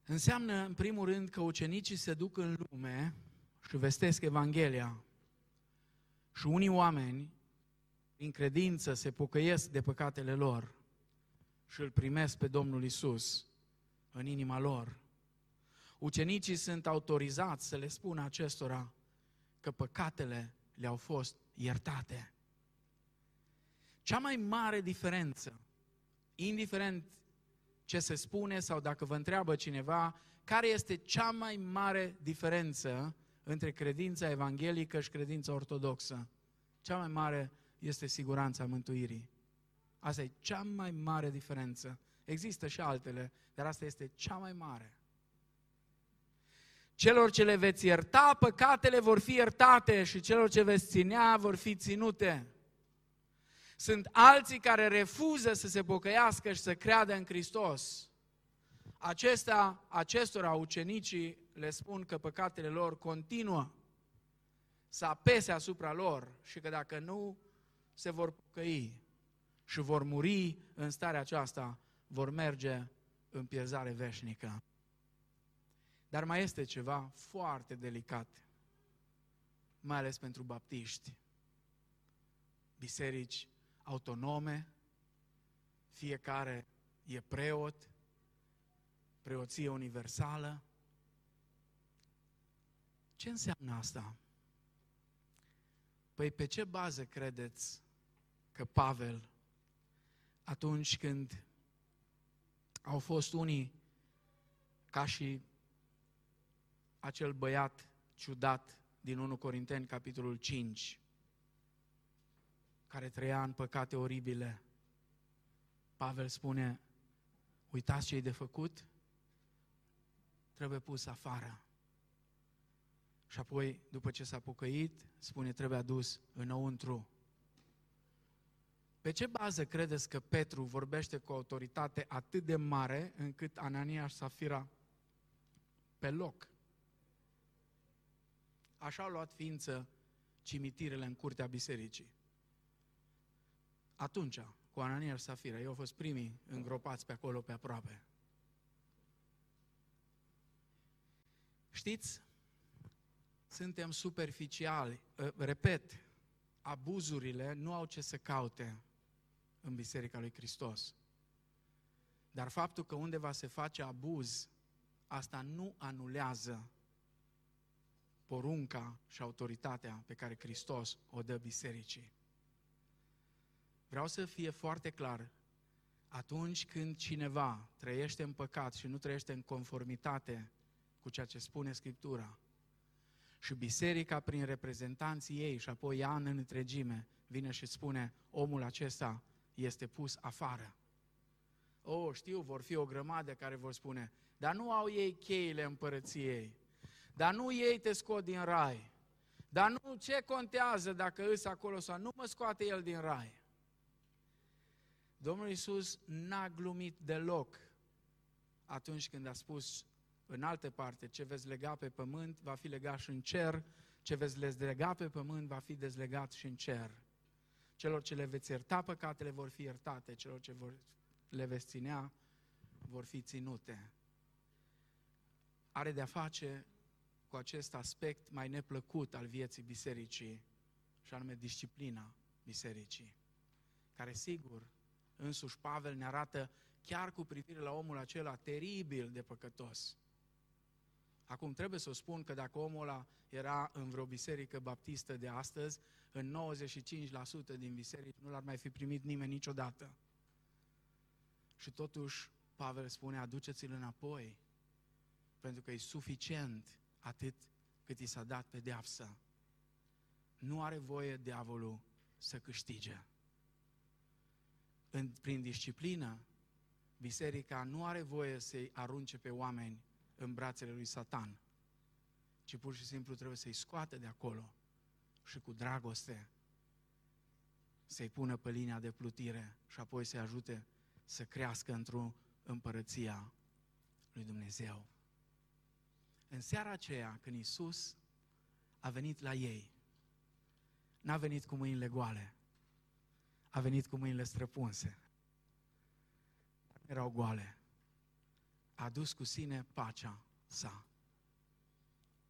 Înseamnă, în primul rând, că ucenicii se duc în lume și vestesc Evanghelia. Și unii oameni, prin credință, se pocăiesc de păcatele lor și îl primesc pe Domnul Isus în inima lor. Ucenicii sunt autorizați să le spună acestora că păcatele le-au fost iertate. Cea mai mare diferență, indiferent ce se spune sau dacă vă întreabă cineva, care este cea mai mare diferență între credința evanghelică și credința ortodoxă? Cea mai mare este siguranța mântuirii. Asta e cea mai mare diferență. Există și altele, dar asta este cea mai mare. Celor ce le veți ierta, păcatele vor fi iertate și celor ce veți ținea vor fi ținute. Sunt alții care refuză să se pocăiască și să creadă în Hristos. Acesta, acestora ucenicii le spun că păcatele lor continuă să apese asupra lor și că dacă nu se vor pocăi și vor muri în starea aceasta, vor merge în pierzare veșnică. Dar mai este ceva foarte delicat, mai ales pentru baptiști. Biserici autonome, fiecare e preot, preoție universală. Ce înseamnă asta? Păi pe ce bază credeți că Pavel, atunci când au fost unii ca și acel băiat ciudat din 1 Corinteni, capitolul 5, care trăia în păcate oribile. Pavel spune, uitați ce e de făcut, trebuie pus afară. Și apoi, după ce s-a pocăit, spune, trebuie adus înăuntru. Pe ce bază credeți că Petru vorbește cu autoritate atât de mare încât Anania și Safira pe loc? Așa au luat ființă cimitirele în curtea bisericii. Atunci, cu Anania și Safira, ei au fost primii îngropați pe acolo, pe aproape. Știți, suntem superficiali. Ă, repet, abuzurile nu au ce să caute în Biserica lui Hristos. Dar faptul că undeva se face abuz, asta nu anulează porunca și autoritatea pe care Hristos o dă bisericii. Vreau să fie foarte clar. Atunci când cineva trăiește în păcat și nu trăiește în conformitate cu ceea ce spune Scriptura, și biserica prin reprezentanții ei și apoi ea în întregime vine și spune omul acesta este pus afară. Oh, știu, vor fi o grămadă care vor spune, dar nu au ei cheile împărăției, dar nu ei te scot din rai, dar nu ce contează dacă îs acolo sau nu mă scoate el din rai. Domnul Iisus n-a glumit deloc atunci când a spus în altă parte, ce veți lega pe pământ va fi legat și în cer, ce veți dezlega pe pământ va fi dezlegat și în cer. Celor ce le veți ierta păcatele vor fi iertate, celor ce vor, le veți ținea vor fi ținute. Are de-a face cu acest aspect mai neplăcut al vieții bisericii, și anume disciplina bisericii, care sigur însuși Pavel ne arată chiar cu privire la omul acela teribil de păcătos. Acum trebuie să o spun că dacă omul ăla era în vreo biserică baptistă de astăzi, în 95% din biserici nu l-ar mai fi primit nimeni niciodată. Și totuși Pavel spune, aduceți-l înapoi, pentru că e suficient atât cât i s-a dat pedeapsă. Nu are voie diavolul să câștige în, prin disciplină, biserica nu are voie să-i arunce pe oameni în brațele lui Satan, ci pur și simplu trebuie să-i scoate de acolo și cu dragoste să-i pună pe linia de plutire și apoi să-i ajute să crească într-o împărăția lui Dumnezeu. În seara aceea, când Isus a venit la ei, n-a venit cu mâinile goale, a venit cu mâinile străpunse. Erau goale. a adus cu sine pacea sa.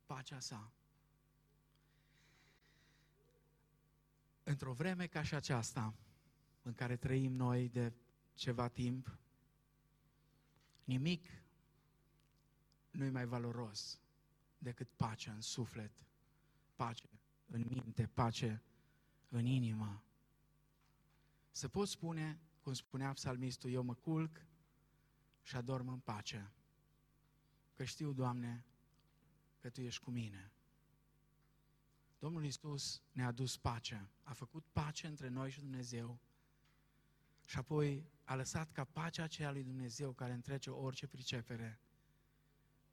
Pacea sa. Într-o vreme ca și aceasta, în care trăim noi de ceva timp, nimic nu e mai valoros decât pacea în suflet, pace în minte, pace în inimă. Să pot spune, cum spunea psalmistul, eu mă culc și adorm în pace, că știu, Doamne, că Tu ești cu mine. Domnul Iisus ne-a dus pace, a făcut pace între noi și Dumnezeu și apoi a lăsat ca pacea aceea lui Dumnezeu care întrece orice pricepere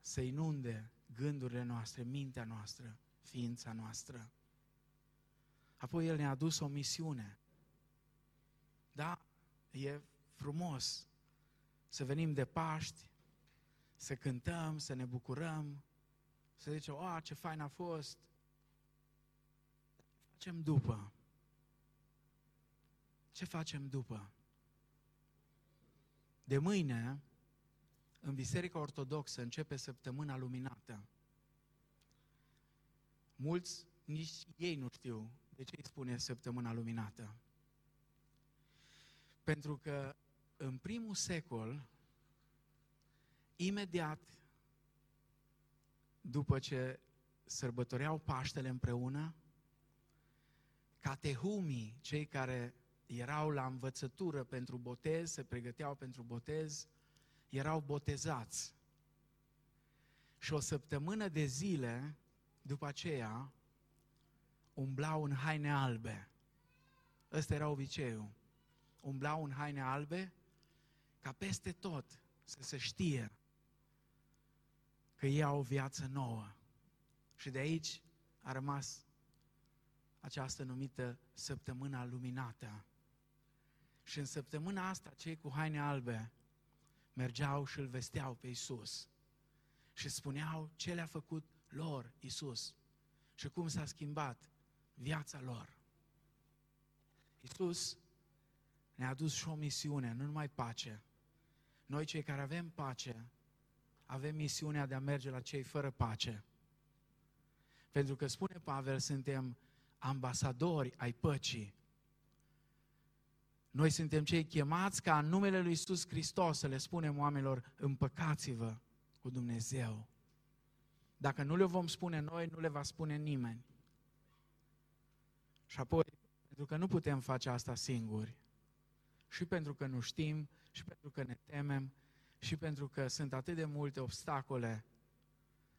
să inunde gândurile noastre, mintea noastră, ființa noastră. Apoi El ne-a adus o misiune. Da, e frumos să venim de Paști, să cântăm, să ne bucurăm, să zicem, o, ce fain a fost. Ce facem după? Ce facem după? De mâine, în Biserica Ortodoxă, începe săptămâna luminată. Mulți, nici ei nu știu de ce îi spune săptămâna luminată. Pentru că în primul secol, imediat după ce sărbătoreau Paștele împreună, catehumii, cei care erau la învățătură pentru botez, se pregăteau pentru botez, erau botezați. Și o săptămână de zile după aceea umblau în haine albe. Ăsta era obiceiul. Umblau în haine albe ca peste tot să se știe că ei au o viață nouă. Și de aici a rămas această numită săptămâna luminată. Și în săptămâna asta, cei cu haine albe mergeau și îl vesteau pe Isus. Și spuneau ce le-a făcut lor Isus și cum s-a schimbat viața lor. Isus ne-a adus și o misiune, nu numai pace. Noi cei care avem pace, avem misiunea de a merge la cei fără pace. Pentru că, spune Pavel, suntem ambasadori ai păcii. Noi suntem cei chemați ca în numele Lui Iisus Hristos să le spunem oamenilor, împăcați-vă cu Dumnezeu. Dacă nu le vom spune noi, nu le va spune nimeni. Și apoi, pentru că nu putem face asta singuri, și pentru că nu știm, și pentru că ne temem, și pentru că sunt atât de multe obstacole,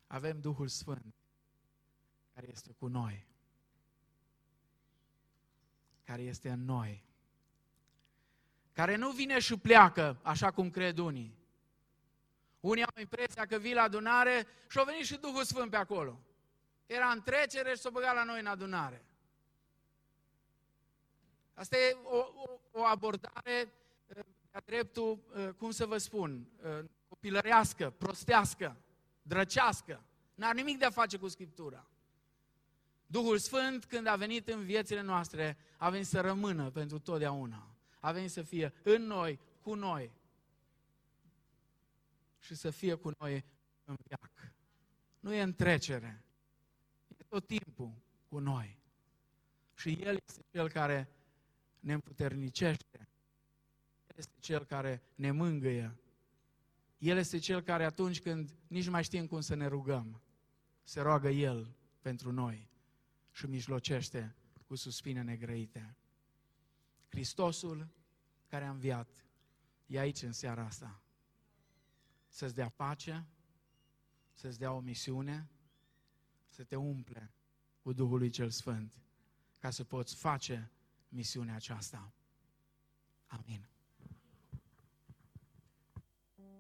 avem Duhul Sfânt care este cu noi, care este în noi, care nu vine și pleacă așa cum cred unii. Unii au impresia că vii la adunare și au venit și Duhul Sfânt pe acolo. Era în trecere și s-a băgat la noi în adunare. Asta e o, o, o abordare de-a dreptul, uh, cum să vă spun, uh, copilărească, prostească, drăcească. N-are nimic de a face cu Scriptura. Duhul Sfânt, când a venit în viețile noastre, a venit să rămână pentru totdeauna. A venit să fie în noi, cu noi. Și să fie cu noi în viac. Nu e în trecere. E tot timpul cu noi. Și El este Cel care ne împuternicește este Cel care ne mângâie. El este Cel care atunci când nici nu mai știm cum să ne rugăm, se roagă El pentru noi și mijlocește cu suspine negrăite. Hristosul care a înviat e aici în seara asta. Să-ți dea pace, să-ți dea o misiune, să te umple cu Duhul lui Cel Sfânt, ca să poți face misiunea aceasta.